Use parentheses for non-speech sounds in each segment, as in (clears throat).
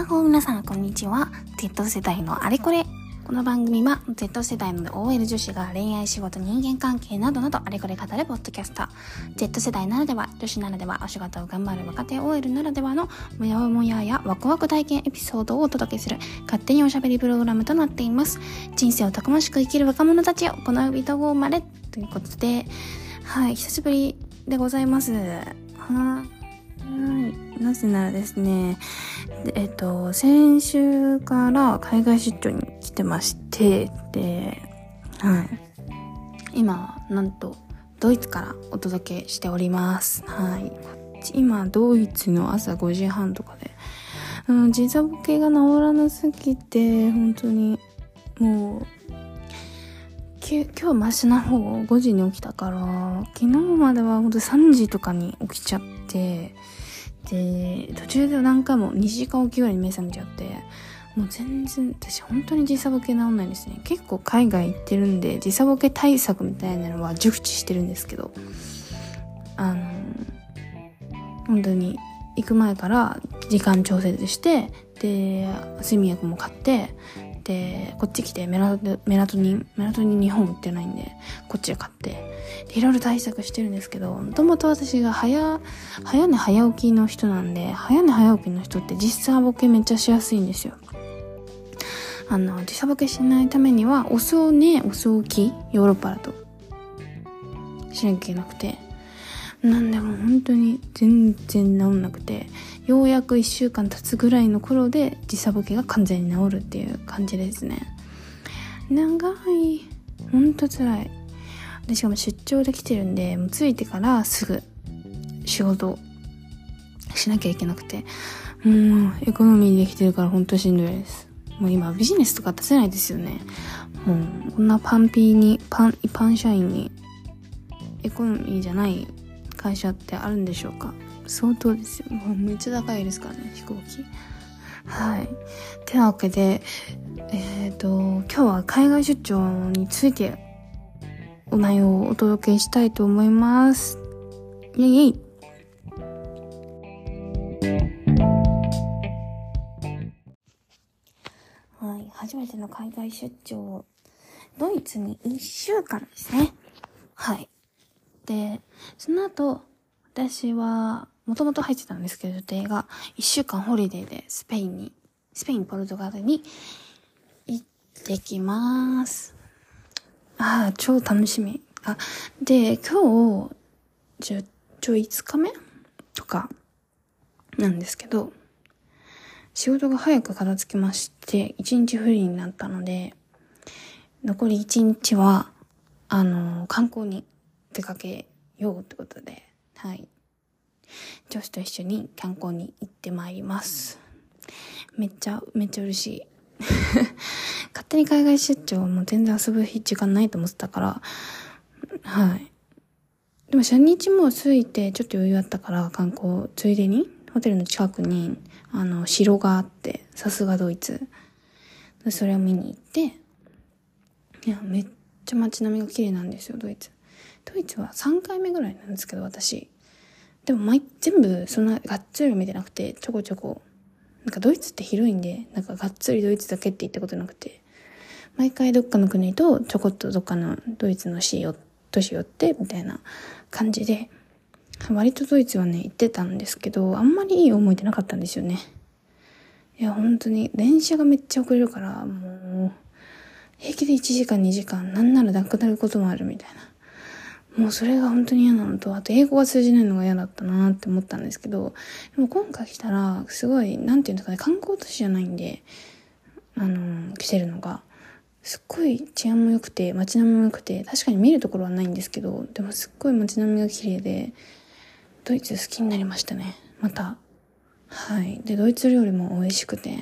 やっほー皆さん、こんにちは。Z 世代のあれこれ。この番組は Z 世代の OL 女子が恋愛、仕事、人間関係などなどあれこれ語るポッドキャスター。Z 世代ならでは、女子ならでは、お仕事を頑張る若手 OL ならではのもやもややワクワク体験エピソードをお届けする勝手におしゃべりプログラムとなっています。人生をたくましく生きる若者たちをこのビト号までということで、はい、久しぶりでございます。はい。なぜならですね、えっと、先週から海外出張に来てまして、で、はい。今、なんと、ドイツからお届けしております。はい。今、ドイツの朝5時半とかで、うん、時差ボケが治らなすぎて、本当に、もう、今日マシな方5時に起きたから昨日まではほんと3時とかに起きちゃってで途中で何回も2時間おきぐらいに目覚めちゃってもう全然私本当に時差ボケ治んないんですね。結構海外行ってるんで時差ボケ対策みたいなのは熟知してるんですけど。あの本当に行く前から時間調節してで睡眠薬も買ってでこっち来てメラメラトニンメラトニン日本売ってないんでこっちで買って。でいろいろ対策してるんですけどもともと私が早早寝早起きの人なんで早寝早起きの人って実差ボケめっちゃしやすいんですよ。あの時差ボケしないためには遅寝遅起きヨーロッパだと。しなきゃいけなくて。なんでも本当に全然治んなくて。ようやく1週間経つぐらいの頃で時差ボケが完全に治るっていう感じですね。長い。ほんと辛い。でしかも出張で来てるんでもう着いてからすぐ仕事しなきゃいけなくて。もうエコノミーできてるからほんとしんどいです。もう今ビジネスとか出せないですよね。もうこんなパンピーにパン一般社員にエコノミーじゃない会社ってあるんでしょうか。相当ですよ。もうめっちゃ高いですからね飛行機。はい。てなわけでえっ、ー、と今日は海外出張についてお内容をお届けしたいと思います。イェイイェイ。はい、初めての海外出張、ドイツに1週間ですね。はい。で、その後、私は、もともと入ってたんですけど、予定が、1週間ホリデーでスペインに、スペイン、ポルトガルに行ってきます。ああ、超楽しみ。あ、で、今日、10、ちょ、5日目とか、なんですけど、仕事が早く片付きまして、1日フリーになったので、残り1日は、あの、観光に出かけようってことで、はい。女子と一緒に観光に行ってまいります。めっちゃ、めっちゃ嬉しい。(laughs) 勝手に海外出張も全然遊ぶ時間ないと思ってたから、はい。でも初日も着いてちょっと余裕あったから観光ついでにホテルの近くにあの城があってさすがドイツそれを見に行っていやめっちゃ街並みが綺麗なんですよドイツドイツは3回目ぐらいなんですけど、私。でも毎、全部そんながっつり見てなくて、ちょこちょこ。なんかドイツって広いんで、なんかがっつりドイツだけって言ったことなくて、毎回どっかの国とちょこっとどっかのドイツの市よ、都市寄って、みたいな感じで、割とドイツはね、行ってたんですけど、あんまりいい思い出なかったんですよね。いや、本当に、電車がめっちゃ遅れるから、もう、平気で1時間2時間、なんならなくなることもあるみたいな。もうそれが本当に嫌なのと、あと英語が通じないのが嫌だったなって思ったんですけど、でも今回来たら、すごい、なんていうんですかね、観光都市じゃないんで、あの、来てるのが、すっごい治安も良くて、街並みも良くて、確かに見るところはないんですけど、でもすっごい街並みが綺麗で、ドイツ好きになりましたね。また。はい。で、ドイツ料理も美味しくて、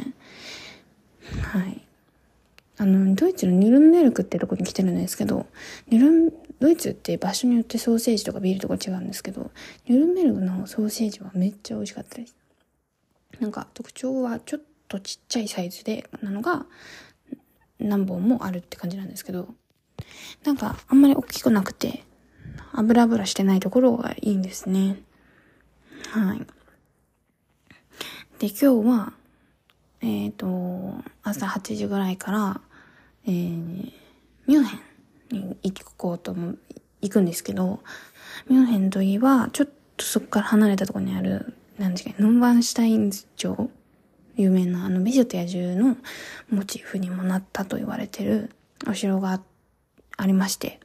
はい。あの、ドイツのニュルンベルクってとこに来てるんですけど、ニュルン、ドイツって場所によってソーセージとかビールとか違うんですけど、ニュルンベルクのソーセージはめっちゃ美味しかったです。なんか特徴はちょっとちっちゃいサイズで、なのが何本もあるって感じなんですけど、なんかあんまり大きくなくて、油油してないところがいいんですね。はい。で、今日は、えっ、ー、と、朝8時ぐらいから、えー、ミュンヘンに行こうと行くんですけど、ミュンヘンといえば、ちょっとそこから離れたところにある、なんですか、ノンバンシュタインズ城有名なあの美女と野獣のモチーフにもなったと言われてるお城がありまして、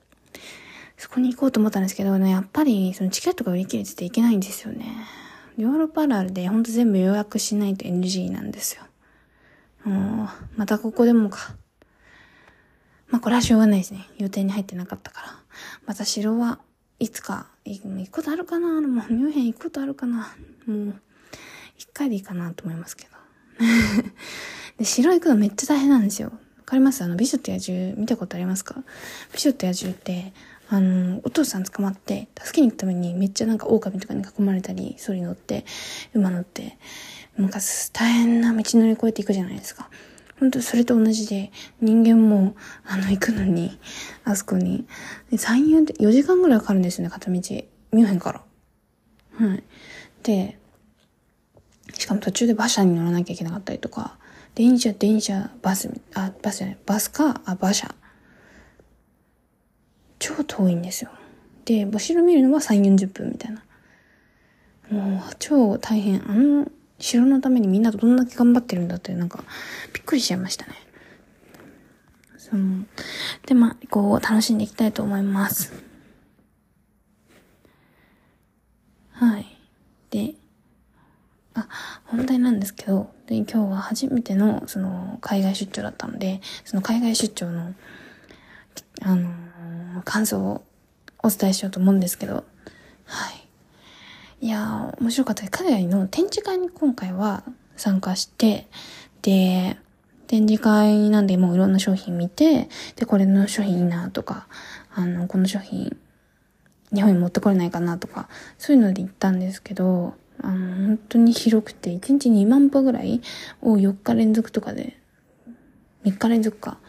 そこに行こうと思ったんですけどね、やっぱりそのチケットが売り切れてて行けないんですよね。ヨーロッパあるあるでほんと全部予約しないと NG なんですよ。もう、またここでもか。まあこれはしょうがないですね。予定に入ってなかったから。また城はいつか行くことあるかな？もうミュンヘン行くことあるかな？もう、一回でいいかなと思いますけど。(laughs) で、城行くのめっちゃ大変なんですよ。わかります？あの、美女と野獣見たことありますか？美女と野獣って、あの、お父さん捕まって、助けに行くためにめっちゃなんか狼とかに囲まれたり、ソリ乗って、馬乗って、なんか大変な道乗り越えていくじゃないですか。本当それと同じで、人間も、あの、行くのに、あそこに、で3、4、4時間ぐらいかかるんですよね、片道。ミュンヘンから。はい。で、しかも途中で馬車に乗らなきゃいけなかったりとか、電車、電車、バス、あ、バスじゃない、バスか、あ、馬車。超遠いんですよ。で、お城見るのは3、40分みたいな。もう、超大変。あの、城のためにみんなどんだけ頑張ってるんだって、なんか、びっくりしちゃいましたね。その、で、まあ、こう、楽しんでいきたいと思います。はい。で、あ、本題なんですけど、で、今日は初めての、その、海外出張だったので、その海外出張の、あのー、感想をお伝えしようと思うんですけど、はい。いやー、面白かった。海外の展示会に今回は参加して、で、展示会なんでもういろんな商品見て、で、これの商品いいなとか、あの、この商品、日本に持ってこれないかなとか、そういうので行ったんですけど、あの、本当に広くて、1日2万歩ぐらいを4日連続とかで、3日連続か、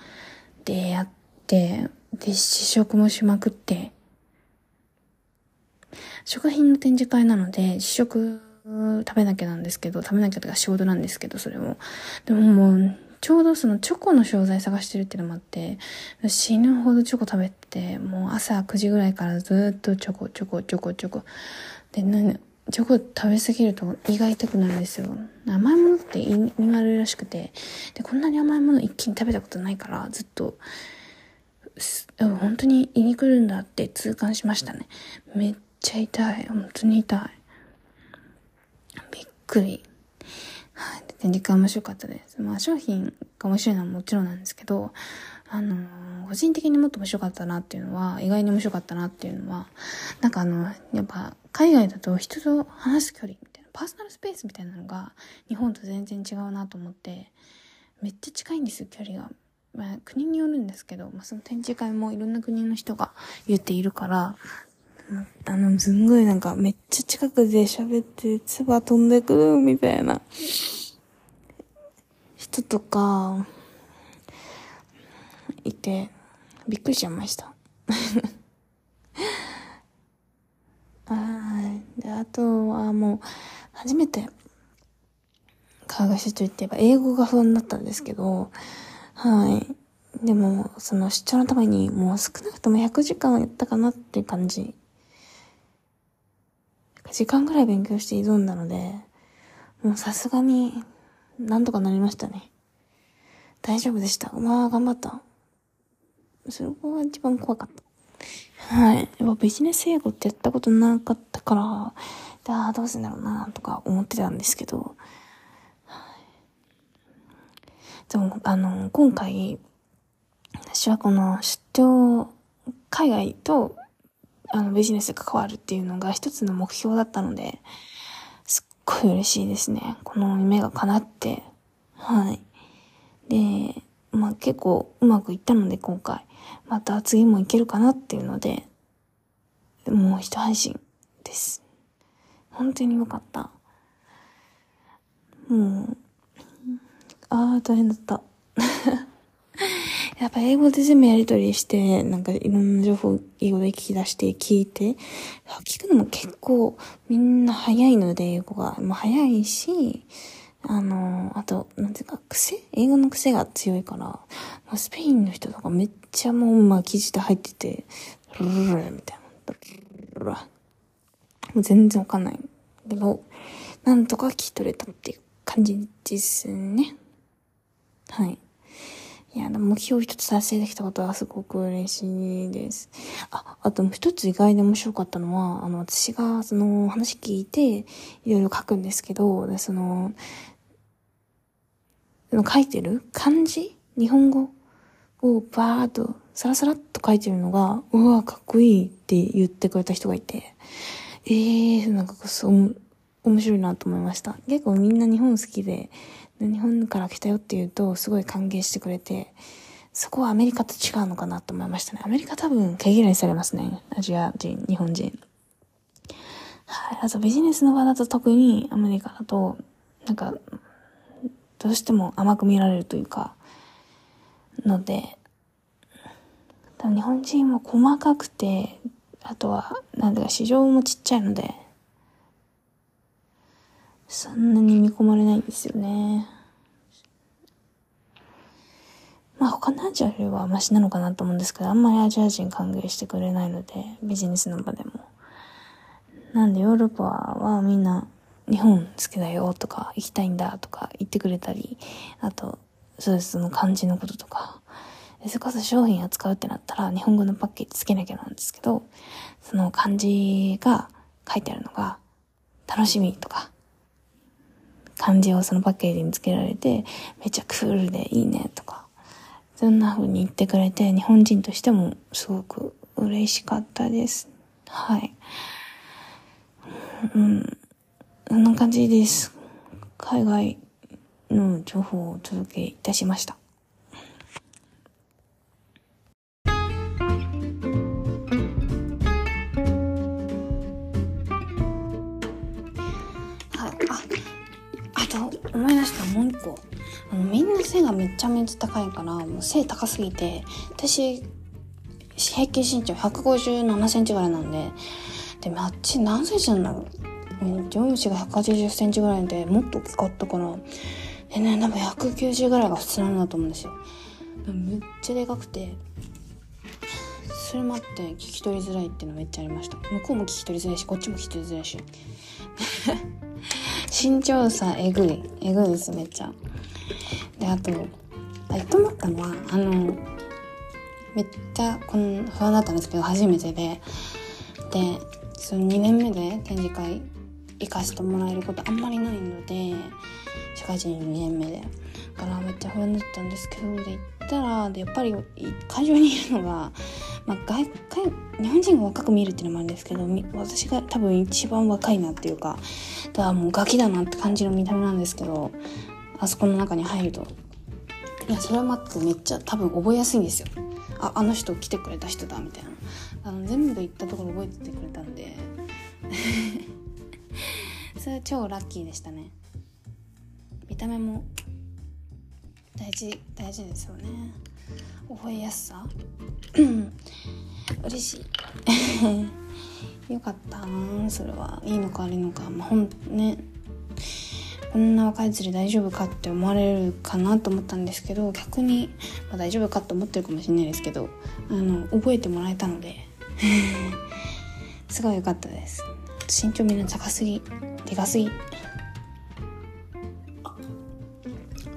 でやって、で、試食もしまくって、食品の展示会なので、試食食べなきゃなんですけど、食べなきゃとか仕事なんですけど、それも。でももう、ちょうどそのチョコの商材探してるっていうのもあって、死ぬほどチョコ食べて、もう朝9時ぐらいからずっとチョコ、チョコ、チョコ、チョコ。で、なチョコ食べ過ぎると胃が痛くなるんですよ。甘いものって胃に悪いらしくて、で、こんなに甘いもの一気に食べたことないから、ずっと、本当に胃に来るんだって痛感しましたね。めっちゃ痛い。本当に痛い。びっくり。はい。展示会面白かったです。まあ商品が面白いのはもちろんなんですけど、あのー、個人的にもっと面白かったなっていうのは、意外に面白かったなっていうのは、なんかあの、やっぱ海外だと人と話す距離みたいな、パーソナルスペースみたいなのが日本と全然違うなと思って、めっちゃ近いんですよ、距離が。まあ、国によるんですけど、まあ、その展示会もいろんな国の人が言っているから、あの、すんごいなんかめっちゃ近くで喋って、唾飛んでくるみたいな人とか、いて、びっくりしちゃいました。(laughs) はい。で、あとはもう、初めて、海外出張行ってば、英語が不安だったんですけど、はい。でも、その出張のために、もう少なくとも100時間はやったかなっていう感じ。時間ぐらい勉強して挑んだので、もうさすがに、なんとかなりましたね。大丈夫でした。まあ、頑張った。そこが一番怖かった。はい。やっぱビジネス英語ってやったことなかったから、ああ、どうすんだろうな、とか思ってたんですけど、はい、でも、あの、今回、私はこの出張、海外と、あの、ビジネスが関わるっていうのが一つの目標だったので、すっごい嬉しいですね。この夢が叶って。はい。で、まあ結構うまくいったので今回。また次もいけるかなっていうので、もう一配信です。本当によかった。もう、ああ、大変だった。やっぱ英語で全部やりとりして、なんかいろんな情報英語で聞き出して聞いて、聞くのも結構みんな早いので英語が。もう早いし、あの、あと、なんていうか、癖？英語の癖が強いから、スペインの人とかめっちゃもう、まあ、記事で入ってて、ルルルみたいな。もう全然わかんないけど、なんとか聞き取れたっていう感じですね。はい。いや、目標一つ達成できたことはすごく嬉しいです。あ、あと一つ意外で面白かったのは、あの、私がその話聞いて、いろいろ書くんですけど、でその、書いてる？漢字？日本語？をバーっとサラサラっと書いてるのが、うわ、かっこいいって言ってくれた人がいて、ええー、なんかそう、面白いなと思いました。結構みんな日本好きで、日本から来たよって言うと、すごい歓迎してくれて、そこはアメリカと違うのかなと思いましたね。アメリカ多分毛嫌いされますね。アジア人、日本人。はい。あとビジネスの場だと特にアメリカだと、なんか、どうしても甘く見られるというか、ので、日本人も細かくて、あとは、なんだか市場もちっちゃいので、そんなに見込まれないんですよね。まあ他のアジアよりはマシなのかなと思うんですけど、あんまりアジア人歓迎してくれないので、ビジネスの場でも。なんでヨーロッパはみんな日本好きだよとか行きたいんだとか言ってくれたり、あと、そうです、その漢字のこととか、それこそ商品扱うってなったら日本語のパッケージつけなきゃなんですけど、その漢字が書いてあるのが、楽しみとか、感じをそのパッケージにつけられて、めっちゃクールでいいねとか、そんな風に言ってくれて、日本人としてもすごく嬉しかったです。はい。うん。そんな感じです。海外の情報をお届けいたしました。思い出したもう一個。あのみんな背がめちゃめちゃ高いからもう背高すぎて私平均身長157センチぐらいなんでであっち何センチなんだろう。上司が180センチぐらいでもっと大きかったから。でね多分190ぐらいが普通なんだと思うんですよ。めっちゃでかくてそれもあって聞き取りづらいっていうのめっちゃありました。向こうも聞き取りづらいしこっちも聞き取りづらいし。身長差えぐい。えぐいですめっちゃ。であとあと思ったのはあのめっちゃこの不安だったんですけど初めてで。でその2年目で展示会行かせてもらえることあんまりないので社会人2年目で。だからめっちゃ不安だったんですけどで行ったらでやっぱり会場にいるのがまあ、外日本人が若く見えるっていうのもあるんですけど私が多分一番若いなっていうかだからもうガキだなって感じの見た目なんですけどあそこの中に入ると。いやそれもあってめっちゃ多分覚えやすいんですよ。ああの人来てくれた人だみたいな。あの全部行ったところ覚えててくれたんで。(laughs) それは超ラッキーでしたね。見た目も大事大事ですよね。覚えやすさ？嬉しい。(laughs) よかった。なそれは。いいのか悪いのか。まあほんね。こんな若い釣り大丈夫かって思われるかなと思ったんですけど逆に、まあ、大丈夫かって思ってるかもしれないですけどあの覚えてもらえたので (laughs) すごい良かったです。身長みんな高すぎでかすぎ。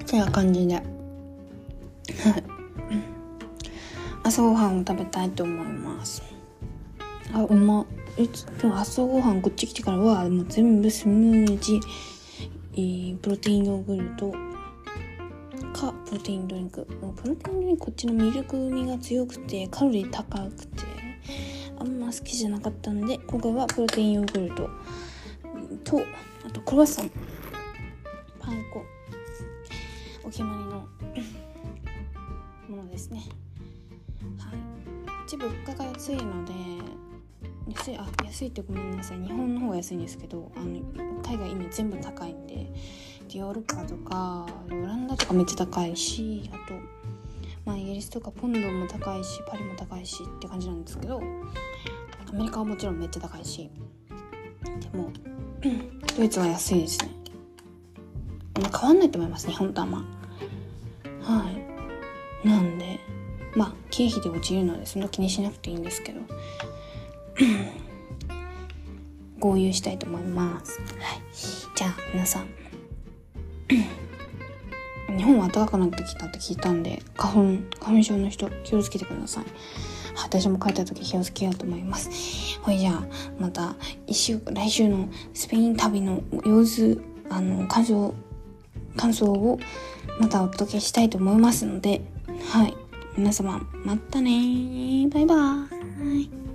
てな感じで朝ごはんを食べたいと思います。あうま。いつ今日朝ごはんこっち来てからはもう全部スムージー、えー、プロテインヨーグルトかプロテインドリンク。もうプロテインドリンクこっちのミルク味が強くてカロリー高くてあんま好きじゃなかったんで今回はプロテインヨーグルト。とあとクロワッサン。パン粉。お決まりのものですね。物価が安いので安いあ安いってごめんなさい。日本の方が安いんですけどあの海外今全部高いんでヨーロッパとかオランダとかめっちゃ高いしあとまあイギリスとかポンドも高いしパリも高いしって感じなんですけどアメリカはもちろんめっちゃ高いしでも (clears throat) ドイツは安いですね。まあ、変わんないと思います日本とあんま。はい。なんでまあ経費で落ちるのでそんな気にしなくていいんですけど。(coughs) 合流したいと思います。はい。じゃあ皆さん。(coughs) 日本は暖かくなってきたって聞いたんで花粉花粉症の人気をつけてください。私も帰った時気をつけようと思います。ほいじゃあまた一週来週のスペイン旅の様子あの感想感想をまたお届けしたいと思いますのではい皆様またねバイバーイ。